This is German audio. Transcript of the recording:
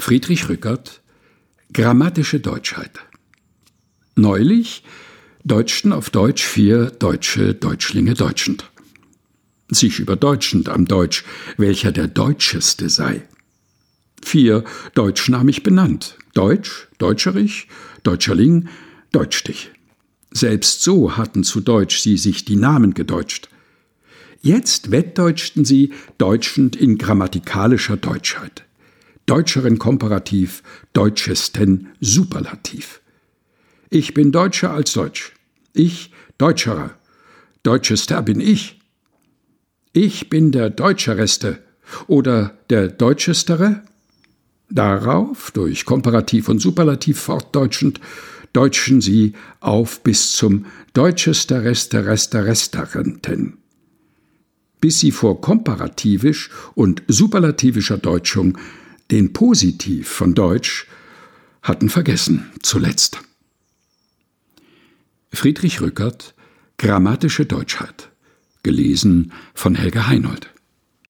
Friedrich Rückert Grammatische Deutschheit Neulich deutschten auf Deutsch vier deutsche Deutschlinge deutschend. Sich überdeutschend am Deutsch, welcher der Deutscheste sei. Vier deutschnamig benannt. Deutsch, Deutscherich, Deutscherling, Deutschstich. Selbst so hatten zu Deutsch sie sich die Namen gedeutscht. Jetzt wettdeutschten sie deutschend in grammatikalischer Deutschheit. Deutscheren Komparativ, Deutschesten Superlativ. Ich bin Deutscher als Deutsch. Ich Deutscherer. Deutschester bin ich. Ich bin der Deutschereste oder der Deutschestere. Darauf, durch Komparativ und Superlativ fortdeutschend, deutschen sie auf bis zum Deutschester Reste Reste Resterenten bis sie vor komparativisch und superlativischer Deutschung den Positiv von Deutsch hatten vergessen zuletzt. Friedrich Rückert Grammatische Deutschheit gelesen von Helga Heinold